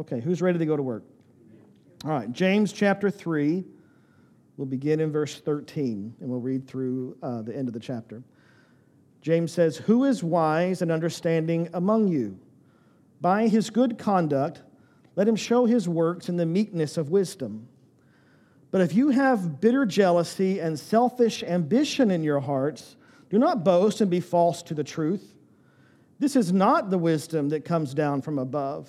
Okay, who's ready to go to work? All right, James chapter 3. We'll begin in verse 13 and we'll read through uh, the end of the chapter. James says, Who is wise and understanding among you? By his good conduct, let him show his works in the meekness of wisdom. But if you have bitter jealousy and selfish ambition in your hearts, do not boast and be false to the truth. This is not the wisdom that comes down from above,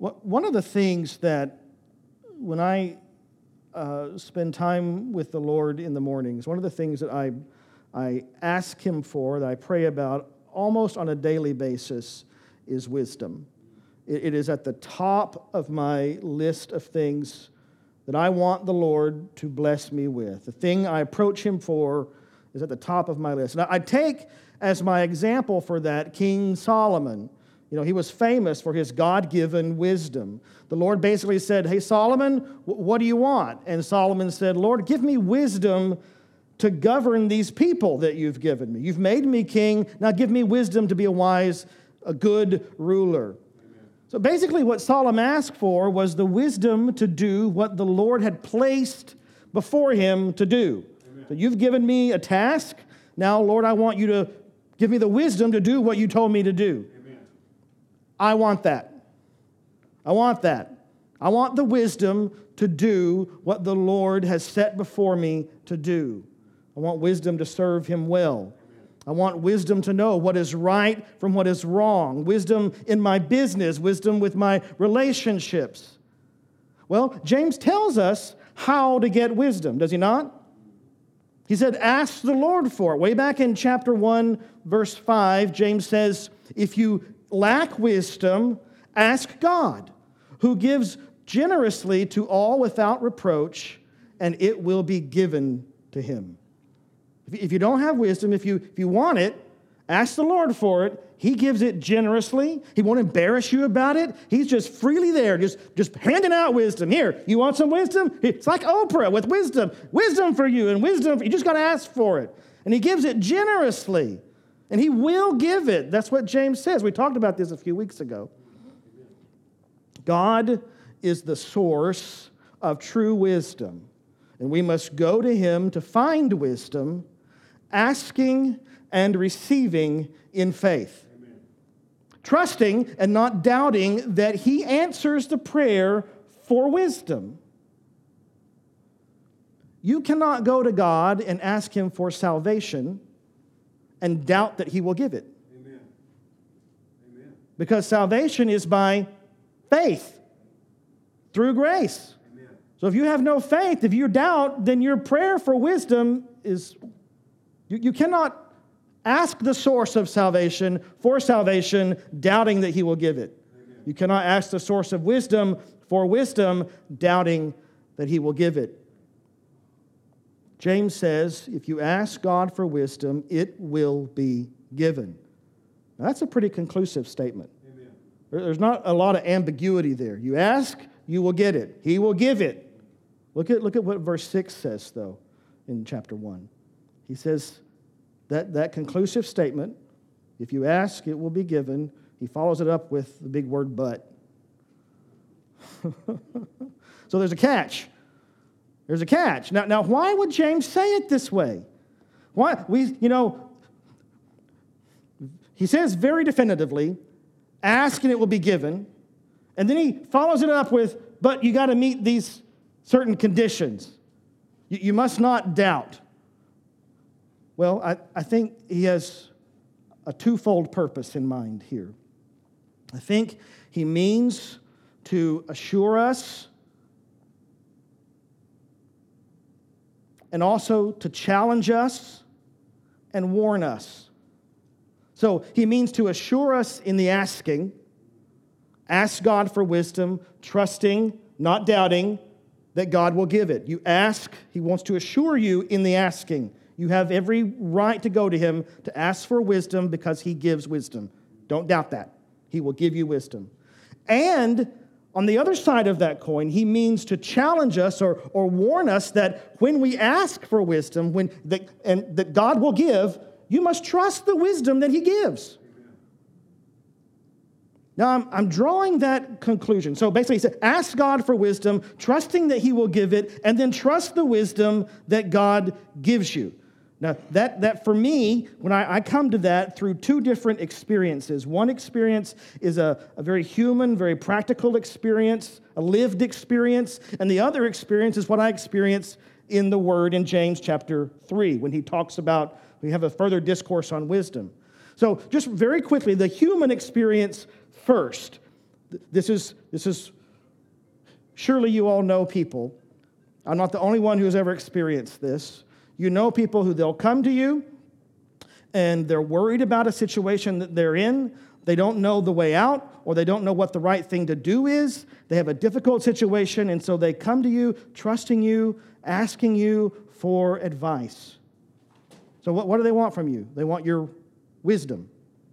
One of the things that when I uh, spend time with the Lord in the mornings, one of the things that I, I ask Him for, that I pray about almost on a daily basis, is wisdom. it, it is at the top of my list of things that I want the Lord to bless me with. The thing I approach Him for is at the top of my list. Now, I take as my example for that King Solomon. You know, he was famous for his God given wisdom. The Lord basically said, Hey, Solomon, what do you want? And Solomon said, Lord, give me wisdom to govern these people that you've given me. You've made me king. Now give me wisdom to be a wise, a good ruler. So basically, what Solomon asked for was the wisdom to do what the Lord had placed before him to do. Amen. So you've given me a task. Now, Lord, I want you to give me the wisdom to do what you told me to do. Amen. I want that. I want that. I want the wisdom to do what the Lord has set before me to do. I want wisdom to serve him well. I want wisdom to know what is right from what is wrong, wisdom in my business, wisdom with my relationships. Well, James tells us how to get wisdom, does he not? He said, Ask the Lord for it. Way back in chapter 1, verse 5, James says, If you lack wisdom, ask God, who gives generously to all without reproach, and it will be given to him. If you don't have wisdom, if you, if you want it, ask the Lord for it. He gives it generously. He won't embarrass you about it. He's just freely there, just, just handing out wisdom. Here, you want some wisdom? It's like Oprah with wisdom. Wisdom for you and wisdom. For, you just got to ask for it. And he gives it generously. And he will give it. That's what James says. We talked about this a few weeks ago. God is the source of true wisdom. And we must go to him to find wisdom asking and receiving in faith. Amen. Trusting and not doubting that He answers the prayer for wisdom. You cannot go to God and ask Him for salvation and doubt that He will give it. Amen. Amen. Because salvation is by faith through grace. Amen. So if you have no faith, if you doubt, then your prayer for wisdom is you, you cannot ask the source of salvation for salvation, doubting that he will give it. Amen. You cannot ask the source of wisdom for wisdom, doubting that he will give it. James says, if you ask God for wisdom, it will be given. Now, that's a pretty conclusive statement. Amen. There's not a lot of ambiguity there. You ask, you will get it. He will give it. Look at, look at what verse 6 says, though, in chapter 1. He says that, that conclusive statement, if you ask, it will be given. He follows it up with the big word but. so there's a catch. There's a catch. Now, now, why would James say it this way? Why? We, you know, he says very definitively, ask and it will be given. And then he follows it up with, but you got to meet these certain conditions. You, you must not doubt. Well, I, I think he has a twofold purpose in mind here. I think he means to assure us and also to challenge us and warn us. So he means to assure us in the asking Ask God for wisdom, trusting, not doubting that God will give it. You ask, He wants to assure you in the asking. You have every right to go to Him to ask for wisdom because He gives wisdom. Don't doubt that. He will give you wisdom. And on the other side of that coin, he means to challenge us or, or warn us that when we ask for wisdom, when the, and that God will give, you must trust the wisdom that he gives. Now, I'm, I'm drawing that conclusion. So basically, he said, ask God for wisdom, trusting that he will give it, and then trust the wisdom that God gives you. Now, that, that for me, when I, I, come to that through two different experiences. One experience is a, a very human, very practical experience, a lived experience, and the other experience is what I experience in the Word in James chapter 3, when he talks about, we have a further discourse on wisdom. So, just very quickly, the human experience first. This is, this is surely you all know people. I'm not the only one who has ever experienced this you know people who they'll come to you and they're worried about a situation that they're in. They don't know the way out or they don't know what the right thing to do is. They have a difficult situation, and so they come to you, trusting you, asking you for advice. So, what, what do they want from you? They want your wisdom,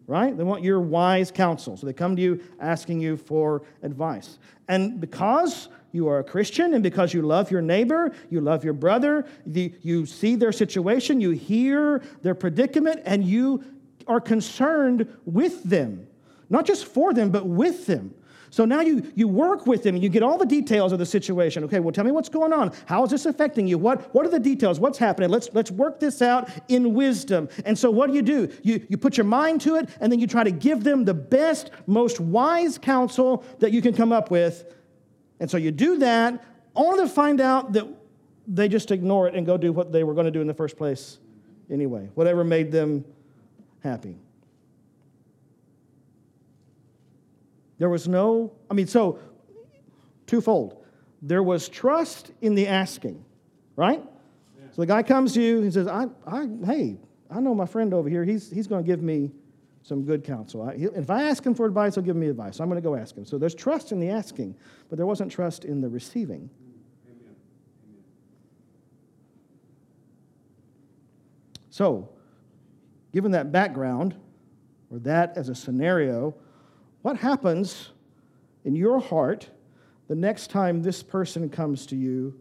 right? They want your wise counsel. So, they come to you asking you for advice. And because you are a Christian, and because you love your neighbor, you love your brother, you see their situation, you hear their predicament, and you are concerned with them. Not just for them, but with them. So now you, you work with them and you get all the details of the situation. Okay, well, tell me what's going on. How is this affecting you? What, what are the details? What's happening? Let's, let's work this out in wisdom. And so what do you do? You, you put your mind to it and then you try to give them the best, most wise counsel that you can come up with and so you do that only to find out that they just ignore it and go do what they were going to do in the first place anyway, whatever made them happy. There was no, I mean, so twofold. There was trust in the asking, right? Yeah. So the guy comes to you and says, I, I, hey, I know my friend over here. He's, he's going to give me some good counsel. I, if I ask him for advice, he'll give me advice. I'm going to go ask him. So there's trust in the asking, but there wasn't trust in the receiving. So, given that background, or that as a scenario, what happens in your heart the next time this person comes to you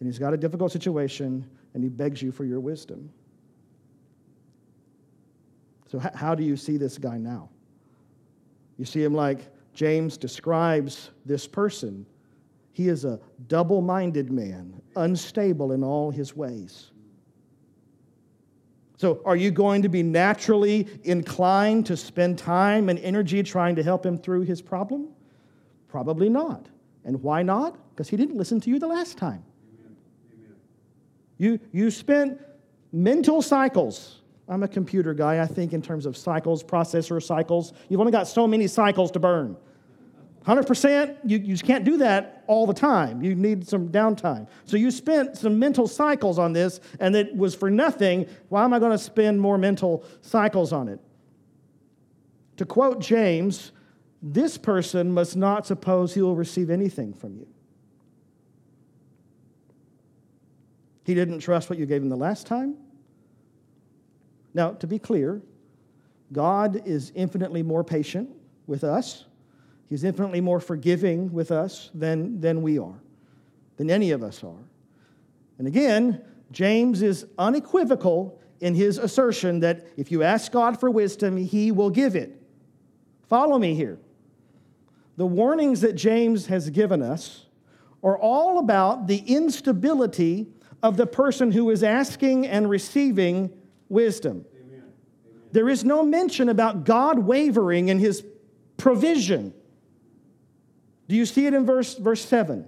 and he's got a difficult situation and he begs you for your wisdom? So, how do you see this guy now? You see him like James describes this person. He is a double minded man, unstable in all his ways. So, are you going to be naturally inclined to spend time and energy trying to help him through his problem? Probably not. And why not? Because he didn't listen to you the last time. Amen. You, you spent mental cycles I'm a computer guy. I think in terms of cycles, processor cycles. You've only got so many cycles to burn. 100%, you, you can't do that all the time. You need some downtime. So you spent some mental cycles on this, and it was for nothing. Why am I going to spend more mental cycles on it? To quote James, this person must not suppose he will receive anything from you. He didn't trust what you gave him the last time. Now, to be clear, God is infinitely more patient with us. He's infinitely more forgiving with us than, than we are, than any of us are. And again, James is unequivocal in his assertion that if you ask God for wisdom, he will give it. Follow me here. The warnings that James has given us are all about the instability of the person who is asking and receiving wisdom. Amen. There is no mention about God wavering in his provision. Do you see it in verse, verse 7?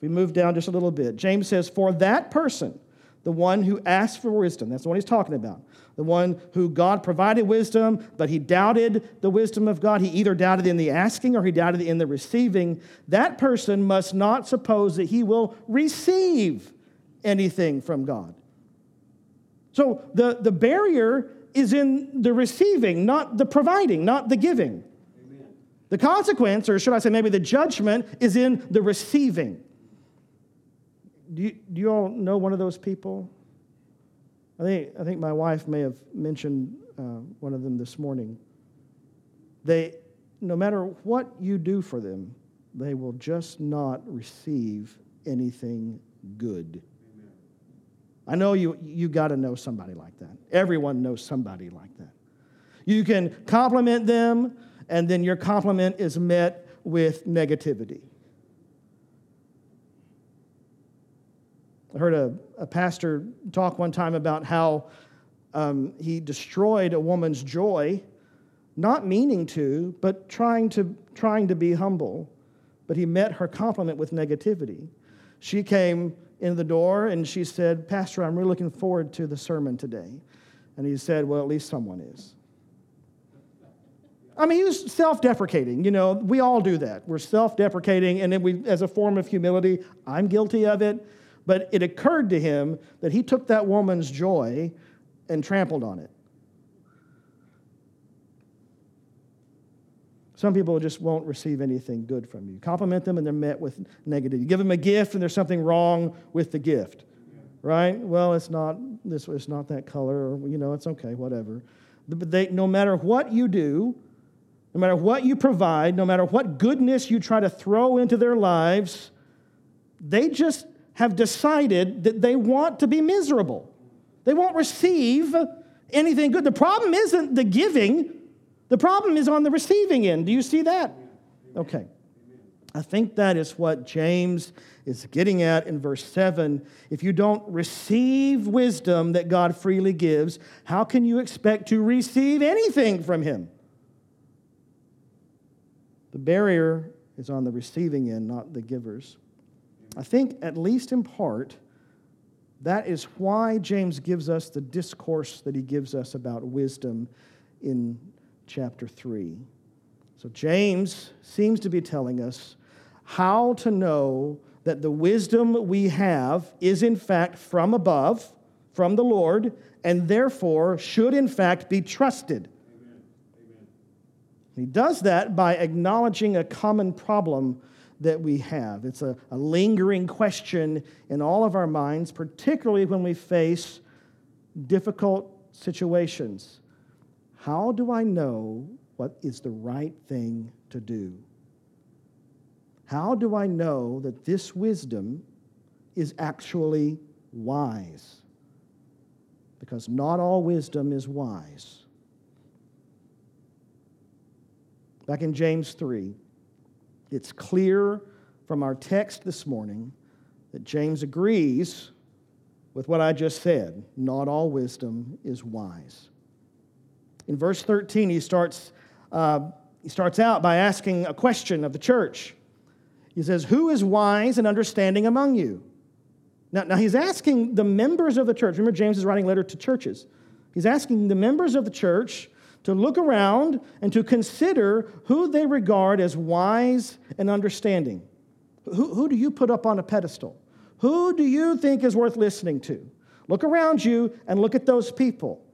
We move down just a little bit. James says, For that person, the one who asked for wisdom, that's one he's talking about. The one who God provided wisdom, but he doubted the wisdom of God. He either doubted in the asking or he doubted in the receiving. That person must not suppose that he will receive anything from God. So the, the barrier is in the receiving, not the providing, not the giving. Amen. The consequence, or should I say maybe the judgment, is in the receiving. Do you, do you all know one of those people? I think, I think my wife may have mentioned uh, one of them this morning. They, no matter what you do for them, they will just not receive anything good. I know you, you got to know somebody like that. Everyone knows somebody like that. You can compliment them, and then your compliment is met with negativity. I heard a, a pastor talk one time about how um, he destroyed a woman's joy, not meaning to, but trying to, trying to be humble. But he met her compliment with negativity. She came in the door and she said, Pastor, I'm really looking forward to the sermon today. And he said, Well, at least someone is. I mean, he was self deprecating. You know, we all do that. We're self deprecating, and then we, as a form of humility, I'm guilty of it. But it occurred to him that he took that woman's joy and trampled on it. Some people just won't receive anything good from you. Compliment them and they're met with negative. You give them a gift and there's something wrong with the gift. Right? Well, it's not this it's not that color or you know, it's okay, whatever. But they, no matter what you do, no matter what you provide, no matter what goodness you try to throw into their lives, they just have decided that they want to be miserable. They won't receive anything good. The problem isn't the giving, the problem is on the receiving end. Do you see that? Okay. I think that is what James is getting at in verse 7. If you don't receive wisdom that God freely gives, how can you expect to receive anything from Him? The barrier is on the receiving end, not the givers. I think, at least in part, that is why James gives us the discourse that he gives us about wisdom in chapter 3. So, James seems to be telling us how to know that the wisdom we have is, in fact, from above, from the Lord, and therefore should, in fact, be trusted. Amen. Amen. He does that by acknowledging a common problem that we have. It's a, a lingering question in all of our minds, particularly when we face difficult situations. How do I know what is the right thing to do? How do I know that this wisdom is actually wise? Because not all wisdom is wise. Back in James 3, it's clear from our text this morning that James agrees with what I just said. Not all wisdom is wise. In verse 13, he starts, uh, he starts out by asking a question of the church. He says, Who is wise and understanding among you? Now, now he's asking the members of the church. Remember, James is writing a letter to churches. He's asking the members of the church to look around and to consider who they regard as wise and understanding. Who, who do you put up on a pedestal? Who do you think is worth listening to? Look around you and look at those people.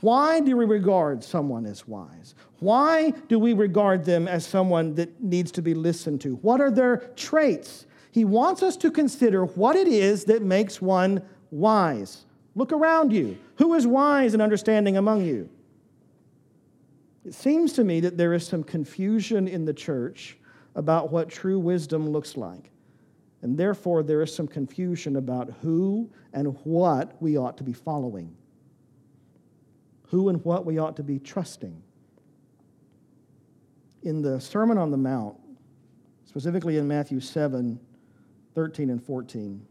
Why do we regard someone as wise? Why do we regard them as someone that needs to be listened to? What are their traits? He wants us to consider what it is that makes one wise. Look around you. Who is wise and understanding among you? It seems to me that there is some confusion in the church about what true wisdom looks like. And therefore, there is some confusion about who and what we ought to be following who and what we ought to be trusting. In the Sermon on the Mount, specifically in Matthew 7 13 and 14,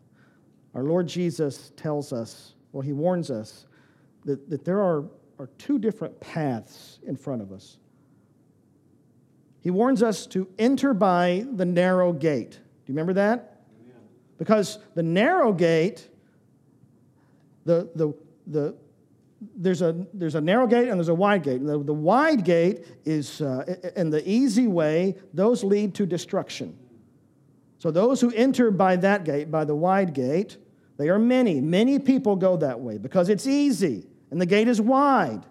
our Lord Jesus tells us, well, he warns us that, that there are, are two different paths in front of us. He warns us to enter by the narrow gate. Do you remember that? Because the narrow gate, the, the, the, there's a, there's a narrow gate and there's a wide gate. The, the wide gate is, uh, and the easy way, those lead to destruction. So those who enter by that gate, by the wide gate, they are many. Many people go that way because it's easy and the gate is wide.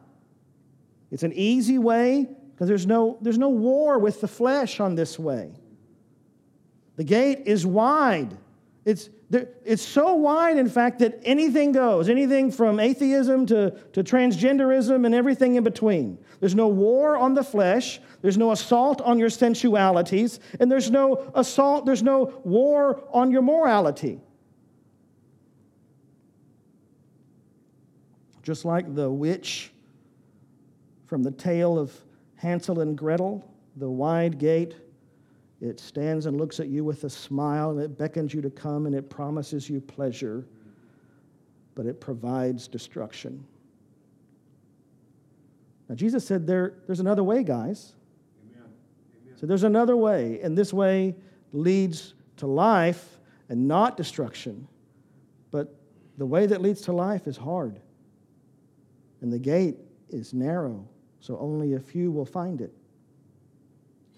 It's an easy way because there's no, there's no war with the flesh on this way. The gate is wide. It's, it's so wide, in fact, that anything goes anything from atheism to, to transgenderism and everything in between. There's no war on the flesh, there's no assault on your sensualities, and there's no assault, there's no war on your morality. Just like the witch from the tale of Hansel and Gretel, the wide gate it stands and looks at you with a smile and it beckons you to come and it promises you pleasure, but it provides destruction. Now, Jesus said there, there's another way, guys. Amen. Amen. So there's another way, and this way leads to life and not destruction. But the way that leads to life is hard, and the gate is narrow, so only a few will find it.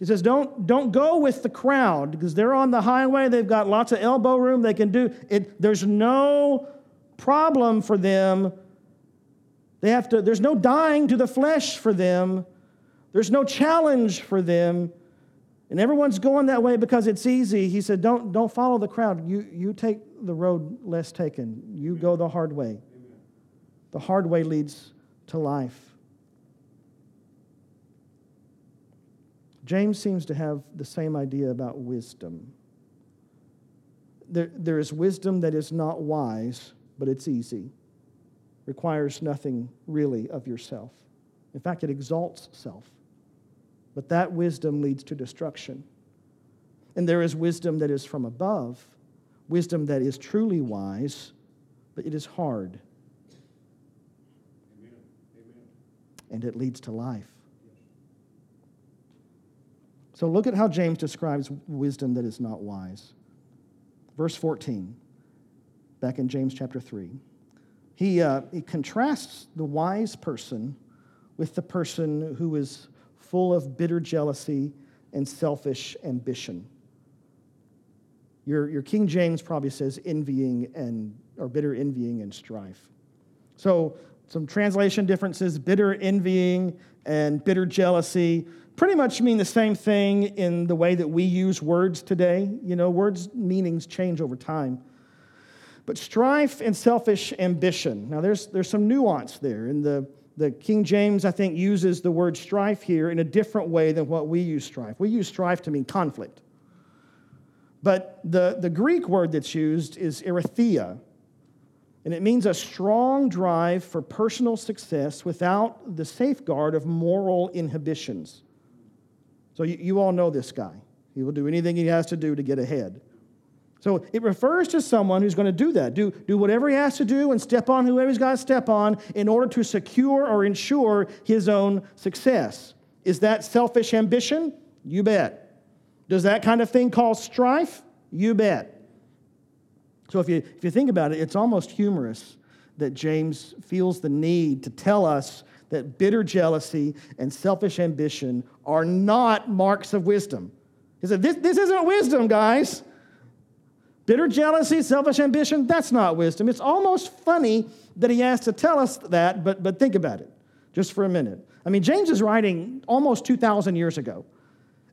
He says, don't, don't go with the crowd because they're on the highway. They've got lots of elbow room. They can do it. There's no problem for them. They have to, there's no dying to the flesh for them. There's no challenge for them. And everyone's going that way because it's easy. He said, don't, don't follow the crowd. You, you take the road less taken. You go the hard way. The hard way leads to life. James seems to have the same idea about wisdom. There, there is wisdom that is not wise, but it's easy, requires nothing really of yourself. In fact, it exalts self. But that wisdom leads to destruction. And there is wisdom that is from above, wisdom that is truly wise, but it is hard. Amen. Amen. And it leads to life. So look at how James describes wisdom that is not wise. Verse 14, back in James chapter 3. He, uh, he contrasts the wise person with the person who is full of bitter jealousy and selfish ambition. Your, your King James probably says envying and or bitter envying and strife. So some translation differences, bitter envying and bitter jealousy pretty much mean the same thing in the way that we use words today. You know, words' meanings change over time. But strife and selfish ambition. Now, there's, there's some nuance there. In the, the King James, I think, uses the word strife here in a different way than what we use strife. We use strife to mean conflict. But the, the Greek word that's used is eritheia, and it means a strong drive for personal success without the safeguard of moral inhibitions. So you, you all know this guy. He will do anything he has to do to get ahead. So it refers to someone who's going to do that, do, do whatever he has to do and step on whoever he's got to step on in order to secure or ensure his own success. Is that selfish ambition? You bet. Does that kind of thing cause strife? You bet. So if you, if you think about it, it's almost humorous that James feels the need to tell us that bitter jealousy and selfish ambition are not marks of wisdom. He said, This, this isn't wisdom, guys. Bitter jealousy, selfish ambition, that's not wisdom. It's almost funny that he has to tell us that, but, but think about it just for a minute. I mean, James is writing almost 2,000 years ago.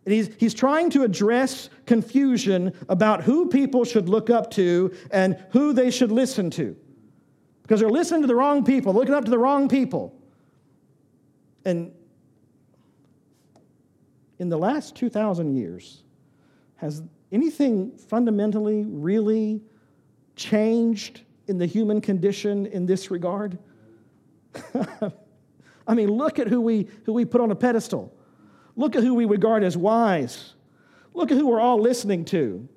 And he's, he's trying to address confusion about who people should look up to and who they should listen to. Because they're listening to the wrong people, looking up to the wrong people. And in the last 2,000 years, has anything fundamentally really changed in the human condition in this regard? I mean, look at who we, who we put on a pedestal. Look at who we regard as wise. Look at who we're all listening to.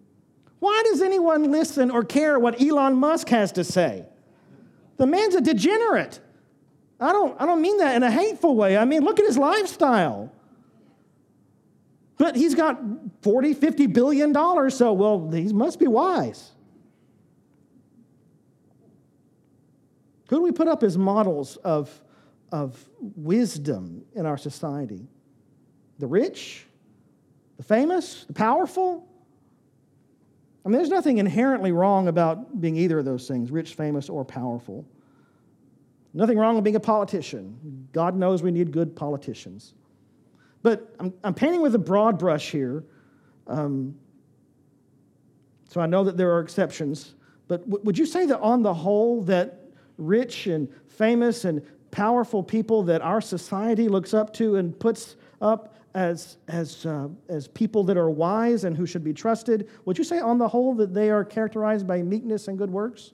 Why does anyone listen or care what Elon Musk has to say? The man's a degenerate. I don't, I don't mean that in a hateful way. I mean, look at his lifestyle. But he's got 40, 50 billion dollars, so, well, he must be wise. Who do we put up as models of, of wisdom in our society? The rich? The famous? The powerful? I mean, there's nothing inherently wrong about being either of those things rich, famous, or powerful. Nothing wrong with being a politician. God knows we need good politicians. But I'm, I'm painting with a broad brush here. Um, so I know that there are exceptions. But w- would you say that on the whole, that rich and famous and powerful people that our society looks up to and puts up as, as, uh, as people that are wise and who should be trusted, would you say on the whole that they are characterized by meekness and good works?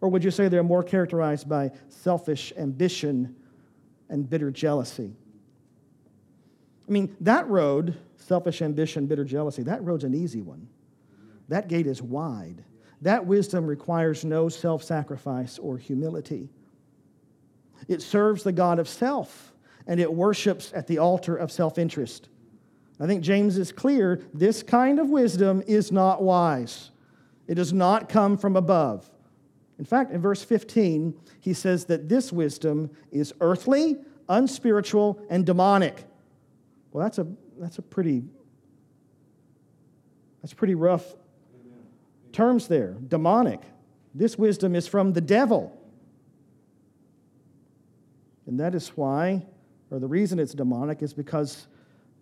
Or would you say they're more characterized by selfish ambition and bitter jealousy? I mean, that road, selfish ambition, bitter jealousy, that road's an easy one. That gate is wide. That wisdom requires no self sacrifice or humility. It serves the God of self and it worships at the altar of self interest. I think James is clear this kind of wisdom is not wise, it does not come from above. In fact, in verse 15, he says that this wisdom is earthly, unspiritual, and demonic. Well, that's a, that's a pretty that's pretty rough terms there. Demonic. This wisdom is from the devil. And that is why, or the reason it's demonic is because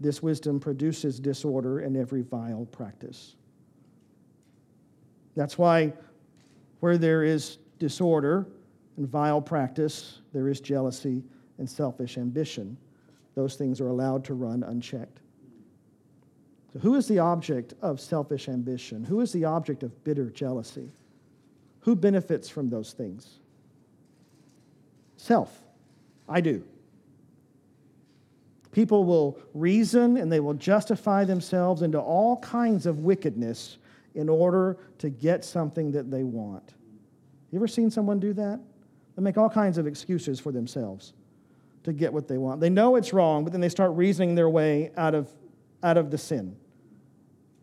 this wisdom produces disorder and every vile practice. That's why, where there is disorder and vile practice, there is jealousy and selfish ambition. Those things are allowed to run unchecked. So, who is the object of selfish ambition? Who is the object of bitter jealousy? Who benefits from those things? Self. I do. People will reason and they will justify themselves into all kinds of wickedness in order to get something that they want. You ever seen someone do that? They make all kinds of excuses for themselves to get what they want. They know it's wrong, but then they start reasoning their way out of, out of the sin.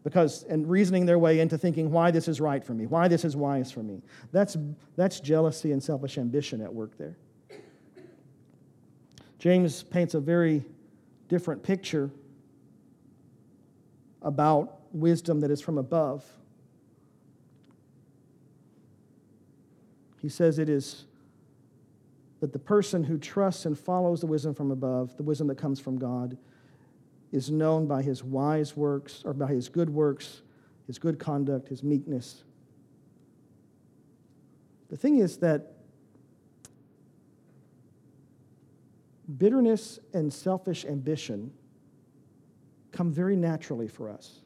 Because, and reasoning their way into thinking why this is right for me, why this is wise for me. That's, that's jealousy and selfish ambition at work there. James paints a very different picture about wisdom that is from above. He says it is that the person who trusts and follows the wisdom from above, the wisdom that comes from God, is known by his wise works or by his good works, his good conduct, his meekness. The thing is that bitterness and selfish ambition come very naturally for us.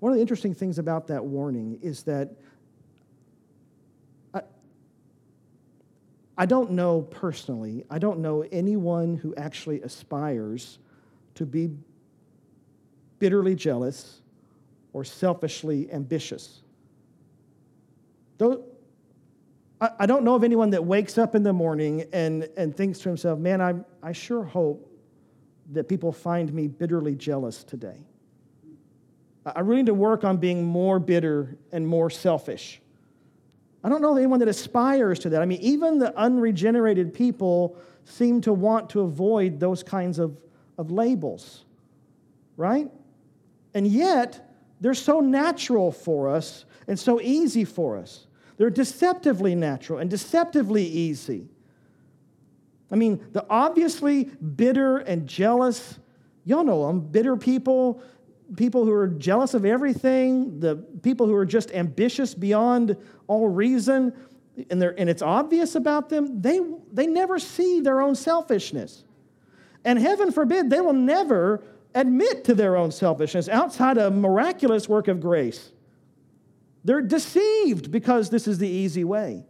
One of the interesting things about that warning is that I, I don't know personally, I don't know anyone who actually aspires to be bitterly jealous or selfishly ambitious. Those, I, don't know of anyone that wakes up in the morning and, and thinks to himself, man, I, I sure hope that people find me bitterly jealous today. I really need to work on being more bitter and more selfish. I don't know of anyone that aspires to that. I mean, even the unregenerated people seem to want to avoid those kinds of, of labels, right? And yet, they're so natural for us and so easy for us. They're deceptively natural and deceptively easy. I mean, the obviously bitter and jealous, y'all know them, bitter people, people who are jealous of everything, the people who are just ambitious beyond all reason, and, and it's obvious about them, they, they never see their own selfishness. And heaven forbid, they will never admit to their own selfishness outside a miraculous work of grace. They're deceived because this is the easy way.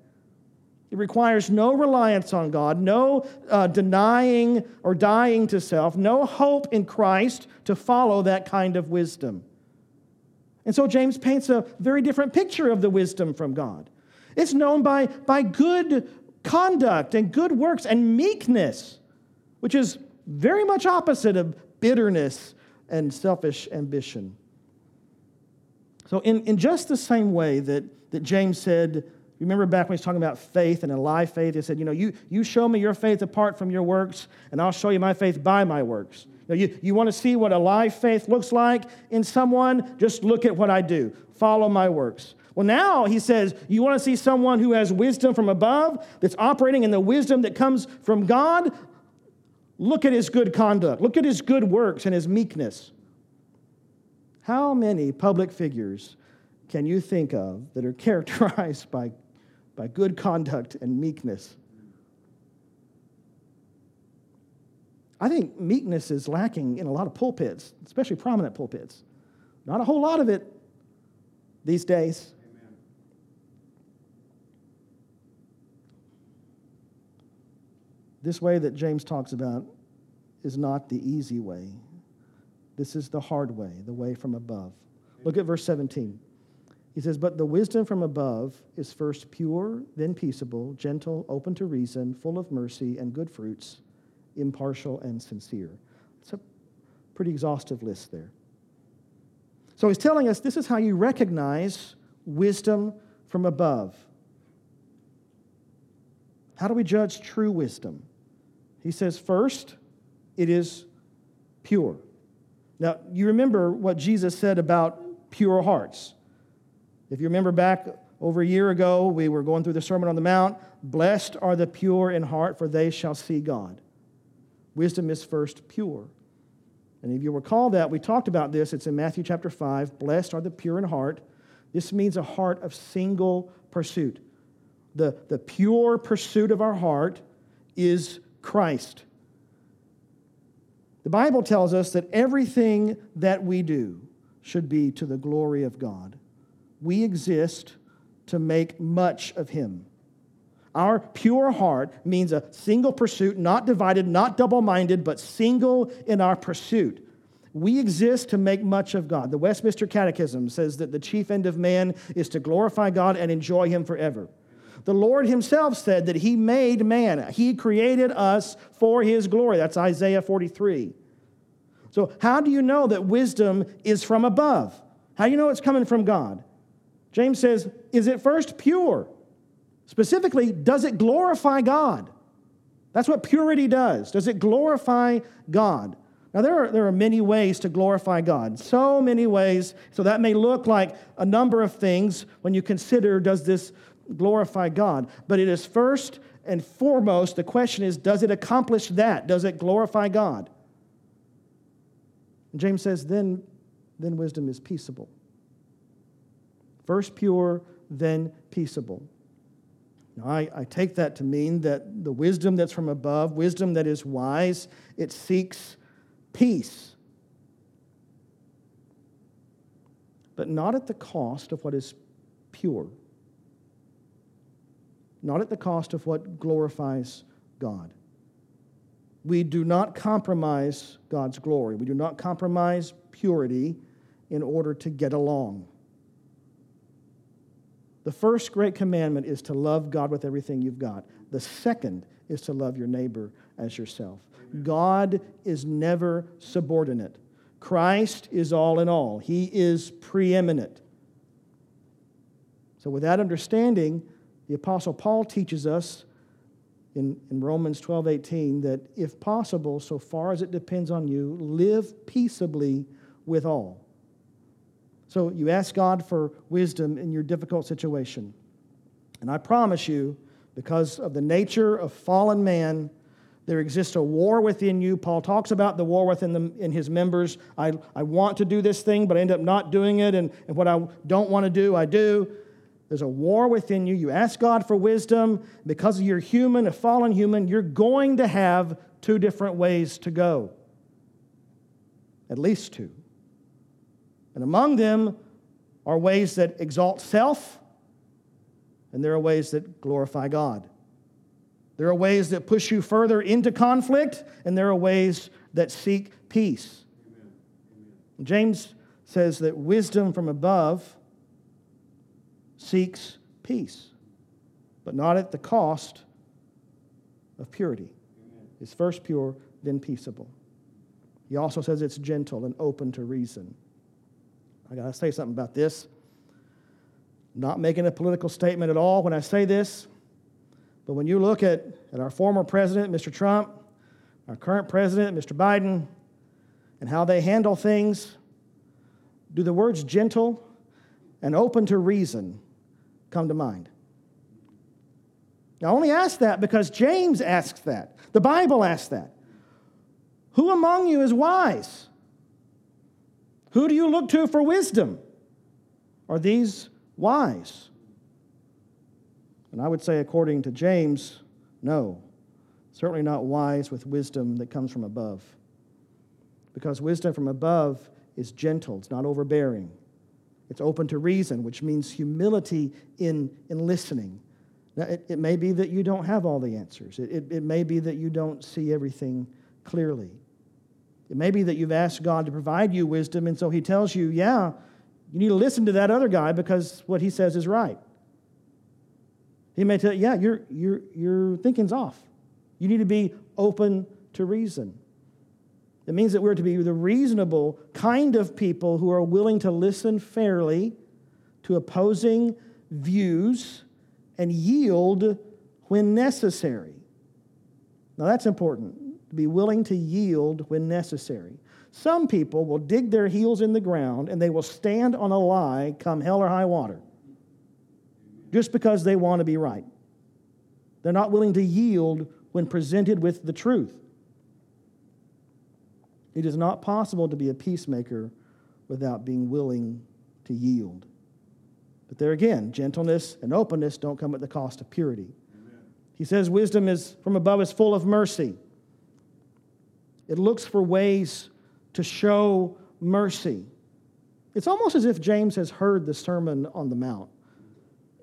It requires no reliance on God, no uh, denying or dying to self, no hope in Christ to follow that kind of wisdom. And so James paints a very different picture of the wisdom from God. It's known by, by good conduct and good works and meekness, which is very much opposite of bitterness and selfish ambition. So, in, in just the same way that, that James said, remember back when he was talking about faith and a live faith, he said, You know, you, you show me your faith apart from your works, and I'll show you my faith by my works. You, you want to see what a live faith looks like in someone? Just look at what I do, follow my works. Well, now he says, You want to see someone who has wisdom from above, that's operating in the wisdom that comes from God? Look at his good conduct, look at his good works and his meekness. How many public figures can you think of that are characterized by, by good conduct and meekness? I think meekness is lacking in a lot of pulpits, especially prominent pulpits. Not a whole lot of it these days. Amen. This way that James talks about is not the easy way. This is the hard way, the way from above. Look at verse 17. He says, But the wisdom from above is first pure, then peaceable, gentle, open to reason, full of mercy and good fruits impartial, and sincere. It's a pretty exhaustive list there. So he's telling us this is how you recognize wisdom from above. How do we judge true wisdom? He says, first, it is pure. Now, you remember what Jesus said about pure hearts. If you remember back over a year ago, we were going through the Sermon on the Mount. Blessed are the pure in heart, for they shall see God. Wisdom is first pure. And if you recall that, we talked about this. It's in Matthew chapter 5. Blessed are the pure in heart. This means a heart of single pursuit. The, the pure pursuit of our heart is Christ. The Bible tells us that everything that we do should be to the glory of God. We exist to make much of Him. Our pure heart means a single pursuit, not divided, not double minded, but single in our pursuit. We exist to make much of God. The Westminster Catechism says that the chief end of man is to glorify God and enjoy Him forever. The Lord Himself said that He made man, He created us for His glory. That's Isaiah 43. So, how do you know that wisdom is from above? How do you know it's coming from God? James says, Is it first pure? Specifically, does it glorify God? That's what purity does. Does it glorify God? Now, there are, there are many ways to glorify God, so many ways. So, that may look like a number of things when you consider does this glorify God? But it is first and foremost the question is does it accomplish that? Does it glorify God? And James says, then, then wisdom is peaceable. First pure, then peaceable. Now, I, I take that to mean that the wisdom that's from above, wisdom that is wise, it seeks peace. But not at the cost of what is pure, not at the cost of what glorifies God. We do not compromise God's glory. We do not compromise purity in order to get along. The first great commandment is to love God with everything you've got. The second is to love your neighbor as yourself. God is never subordinate. Christ is all in all, He is preeminent. So, with that understanding, the Apostle Paul teaches us in, in Romans 12 18 that if possible, so far as it depends on you, live peaceably with all. So you ask God for wisdom in your difficult situation. And I promise you, because of the nature of fallen man, there exists a war within you. Paul talks about the war within the, in his members. I, I want to do this thing, but I end up not doing it. And, and what I don't want to do, I do. There's a war within you. You ask God for wisdom. Because you're human, a fallen human, you're going to have two different ways to go. At least two. And among them are ways that exalt self, and there are ways that glorify God. There are ways that push you further into conflict, and there are ways that seek peace. Amen. James says that wisdom from above seeks peace, but not at the cost of purity. It's first pure, then peaceable. He also says it's gentle and open to reason. I got to say something about this. Not making a political statement at all when I say this, but when you look at, at our former president, Mr. Trump, our current president, Mr. Biden, and how they handle things, do the words gentle and open to reason come to mind? I only ask that because James asks that. The Bible asks that. Who among you is wise? Who do you look to for wisdom? Are these wise? And I would say, according to James, no. Certainly not wise with wisdom that comes from above. Because wisdom from above is gentle, it's not overbearing. It's open to reason, which means humility in, in listening. Now, it, it may be that you don't have all the answers. It, it, it may be that you don't see everything clearly. It may be that you've asked God to provide you wisdom, and so He tells you, yeah, you need to listen to that other guy because what he says is right. He may tell you, yeah, your, your, your thinking's off. You need to be open to reason. It means that we're to be the reasonable kind of people who are willing to listen fairly to opposing views and yield when necessary. Now, that's important to be willing to yield when necessary. Some people will dig their heels in the ground and they will stand on a lie come hell or high water just because they want to be right. They're not willing to yield when presented with the truth. It is not possible to be a peacemaker without being willing to yield. But there again, gentleness and openness don't come at the cost of purity. Amen. He says wisdom is from above is full of mercy. It looks for ways to show mercy. It's almost as if James has heard the Sermon on the Mount.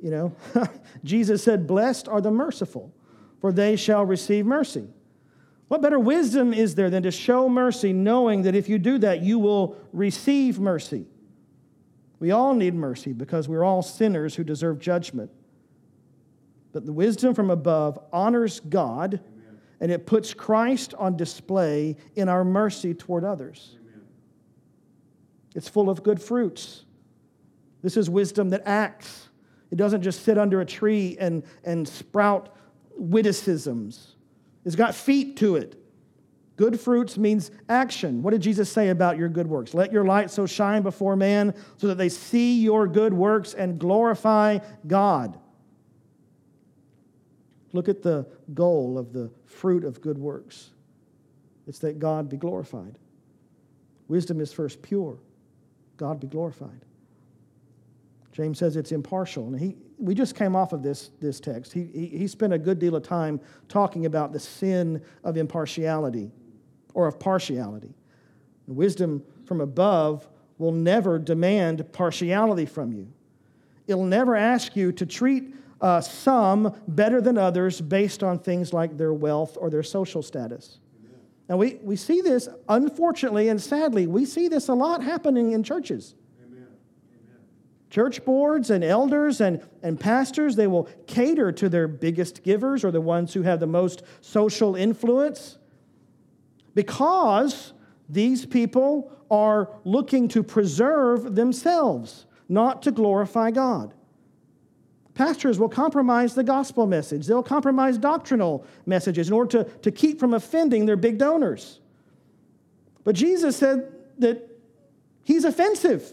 You know, Jesus said, Blessed are the merciful, for they shall receive mercy. What better wisdom is there than to show mercy, knowing that if you do that, you will receive mercy? We all need mercy because we're all sinners who deserve judgment. But the wisdom from above honors God Amen. and it puts Christ on display in our mercy toward others. Amen. It's full of good fruits. This is wisdom that acts. It doesn't just sit under a tree and, and sprout witticisms. It's got feet to it. Good fruits means action. What did Jesus say about your good works? Let your light so shine before man so that they see your good works and glorify God. Look at the goal of the fruit of good works it's that God be glorified. Wisdom is first pure, God be glorified. James says it's impartial. And he, we just came off of this, this text. He, he, he spent a good deal of time talking about the sin of impartiality or of partiality. Wisdom from above will never demand partiality from you. It'll never ask you to treat uh, some better than others based on things like their wealth or their social status. Now, we, we see this, unfortunately and sadly, we see this a lot happening in churches. Church boards and elders and, and pastors, they will cater to their biggest givers or the ones who have the most social influence because these people are looking to preserve themselves, not to glorify God. Pastors will compromise the gospel message. They'll compromise doctrinal messages in order to, to keep from offending their big donors. But Jesus said that he's offensive.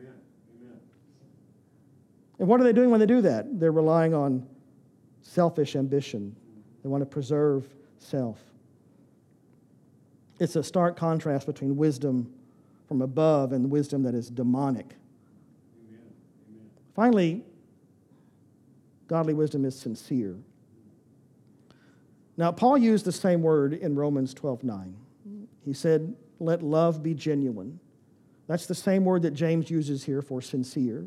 Amen. Amen. And what are they doing when they do that? They're relying on selfish ambition. They want to preserve self. It's a stark contrast between wisdom from above and wisdom that is demonic. Amen. Amen. Finally, godly wisdom is sincere. Now, Paul used the same word in Romans 12 9. He said, Let love be genuine. That's the same word that James uses here for sincere.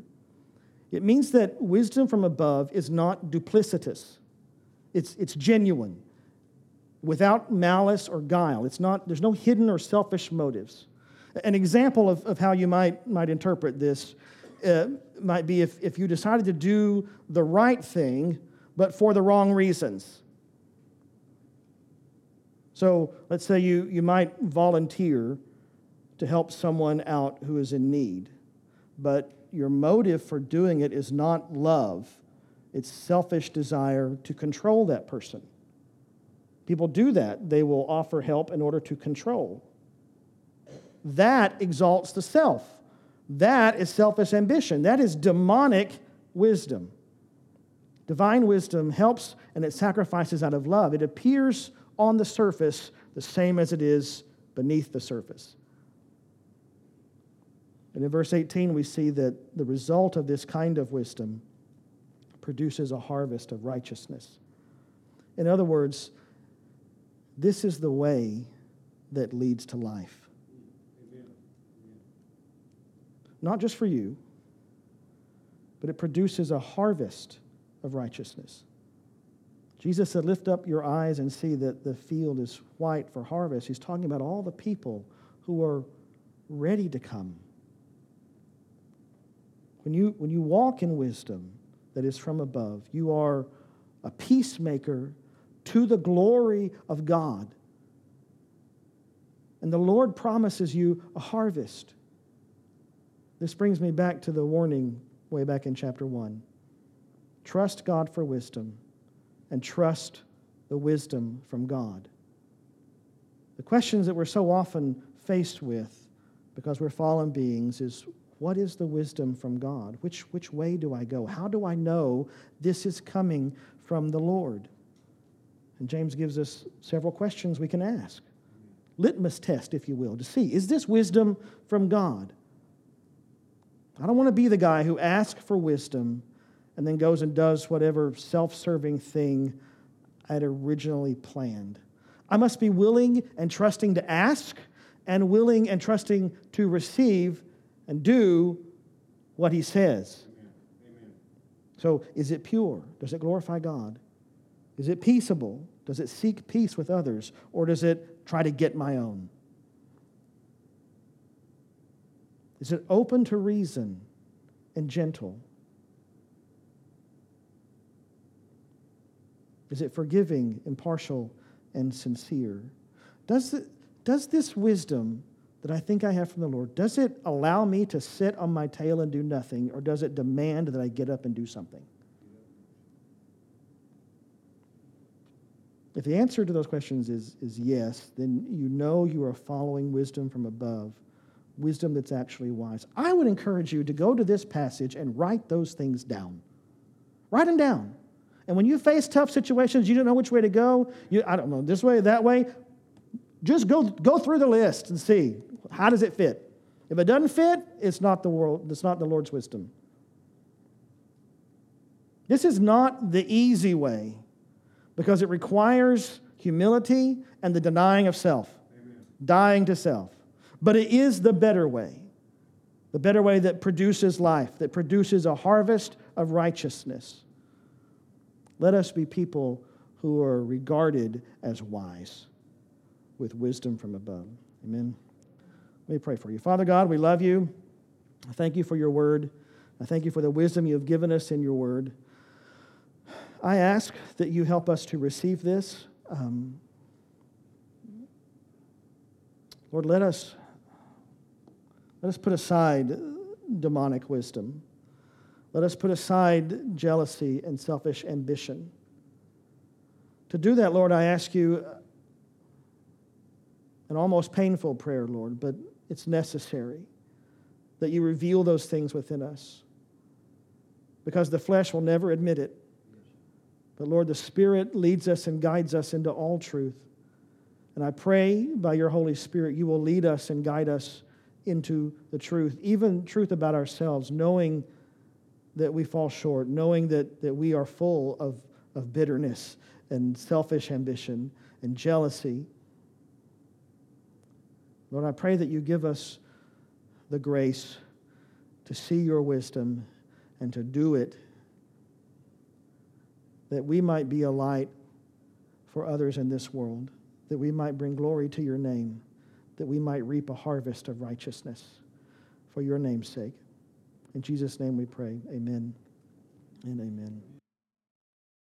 It means that wisdom from above is not duplicitous, it's, it's genuine without malice or guile. It's not, there's no hidden or selfish motives. An example of, of how you might, might interpret this uh, might be if, if you decided to do the right thing, but for the wrong reasons. So let's say you, you might volunteer to help someone out who is in need, but your motive for doing it is not love, it's selfish desire to control that person. People do that. They will offer help in order to control. That exalts the self. That is selfish ambition. That is demonic wisdom. Divine wisdom helps and it sacrifices out of love. It appears on the surface the same as it is beneath the surface. And in verse 18, we see that the result of this kind of wisdom produces a harvest of righteousness. In other words, this is the way that leads to life. Amen. Not just for you, but it produces a harvest of righteousness. Jesus said, Lift up your eyes and see that the field is white for harvest. He's talking about all the people who are ready to come. When you, when you walk in wisdom that is from above, you are a peacemaker to the glory of God. And the Lord promises you a harvest. This brings me back to the warning way back in chapter 1. Trust God for wisdom and trust the wisdom from God. The questions that we're so often faced with because we're fallen beings is what is the wisdom from God? Which, which way do I go? How do I know this is coming from the Lord? And James gives us several questions we can ask. Litmus test, if you will, to see is this wisdom from God? I don't want to be the guy who asks for wisdom and then goes and does whatever self serving thing I had originally planned. I must be willing and trusting to ask and willing and trusting to receive and do what he says. Amen. So, is it pure? Does it glorify God? Is it peaceable? Does it seek peace with others? Or does it try to get my own? Is it open to reason and gentle? Is it forgiving, impartial, and sincere? Does, does this wisdom that I think I have from the Lord, does it allow me to sit on my tail and do nothing, or does it demand that I get up and do something? If the answer to those questions is, is yes, then you know you are following wisdom from above wisdom that's actually wise. I would encourage you to go to this passage and write those things down. Write them down. And when you face tough situations, you don't know which way to go, you, I don't know, this way, that way, just go, go through the list and see how does it fit. If it doesn't fit, it's not the world, it's not the Lord's wisdom. This is not the easy way because it requires humility and the denying of self, Amen. dying to self. But it is the better way, the better way that produces life, that produces a harvest of righteousness. Let us be people who are regarded as wise with wisdom from above. Amen. Let me pray for you. Father God, we love you. I thank you for your word. I thank you for the wisdom you have given us in your word. I ask that you help us to receive this. Um, Lord, let us let us put aside demonic wisdom. Let us put aside jealousy and selfish ambition. To do that, Lord, I ask you an almost painful prayer, Lord, but it's necessary that you reveal those things within us because the flesh will never admit it. But Lord, the Spirit leads us and guides us into all truth. And I pray by your Holy Spirit, you will lead us and guide us into the truth, even truth about ourselves, knowing that we fall short, knowing that, that we are full of, of bitterness and selfish ambition and jealousy. Lord, I pray that you give us the grace to see your wisdom and to do it, that we might be a light for others in this world, that we might bring glory to your name that we might reap a harvest of righteousness for your name's sake. In Jesus' name we pray. Amen and amen.